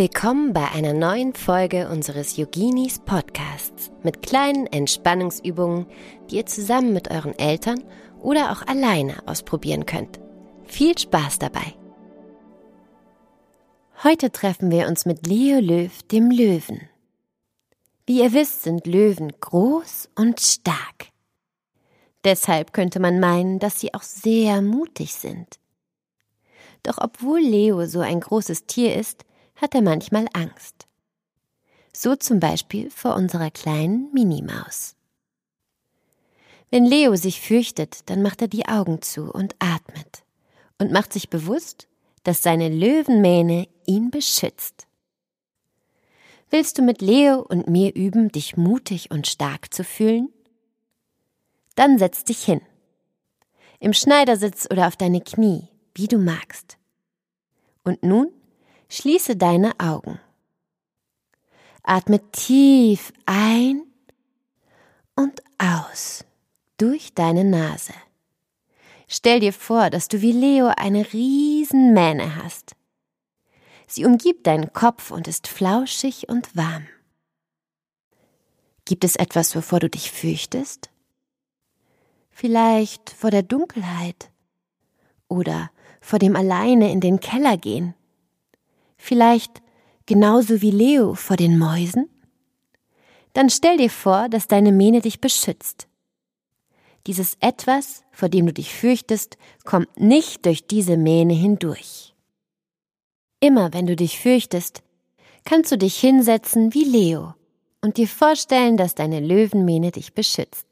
Willkommen bei einer neuen Folge unseres Yoginis Podcasts mit kleinen Entspannungsübungen, die ihr zusammen mit euren Eltern oder auch alleine ausprobieren könnt. Viel Spaß dabei! Heute treffen wir uns mit Leo Löw, dem Löwen. Wie ihr wisst, sind Löwen groß und stark. Deshalb könnte man meinen, dass sie auch sehr mutig sind. Doch obwohl Leo so ein großes Tier ist, hat er manchmal Angst. So zum Beispiel vor unserer kleinen Minimaus. Wenn Leo sich fürchtet, dann macht er die Augen zu und atmet und macht sich bewusst, dass seine Löwenmähne ihn beschützt. Willst du mit Leo und mir üben, dich mutig und stark zu fühlen? Dann setz dich hin. Im Schneidersitz oder auf deine Knie, wie du magst. Und nun Schließe deine Augen. Atme tief ein und aus durch deine Nase. Stell dir vor, dass du wie Leo eine riesen Mähne hast. Sie umgibt deinen Kopf und ist flauschig und warm. Gibt es etwas, wovor du dich fürchtest? Vielleicht vor der Dunkelheit oder vor dem alleine in den Keller gehen Vielleicht genauso wie Leo vor den Mäusen? Dann stell dir vor, dass deine Mähne dich beschützt. Dieses etwas, vor dem du dich fürchtest, kommt nicht durch diese Mähne hindurch. Immer wenn du dich fürchtest, kannst du dich hinsetzen wie Leo und dir vorstellen, dass deine Löwenmähne dich beschützt.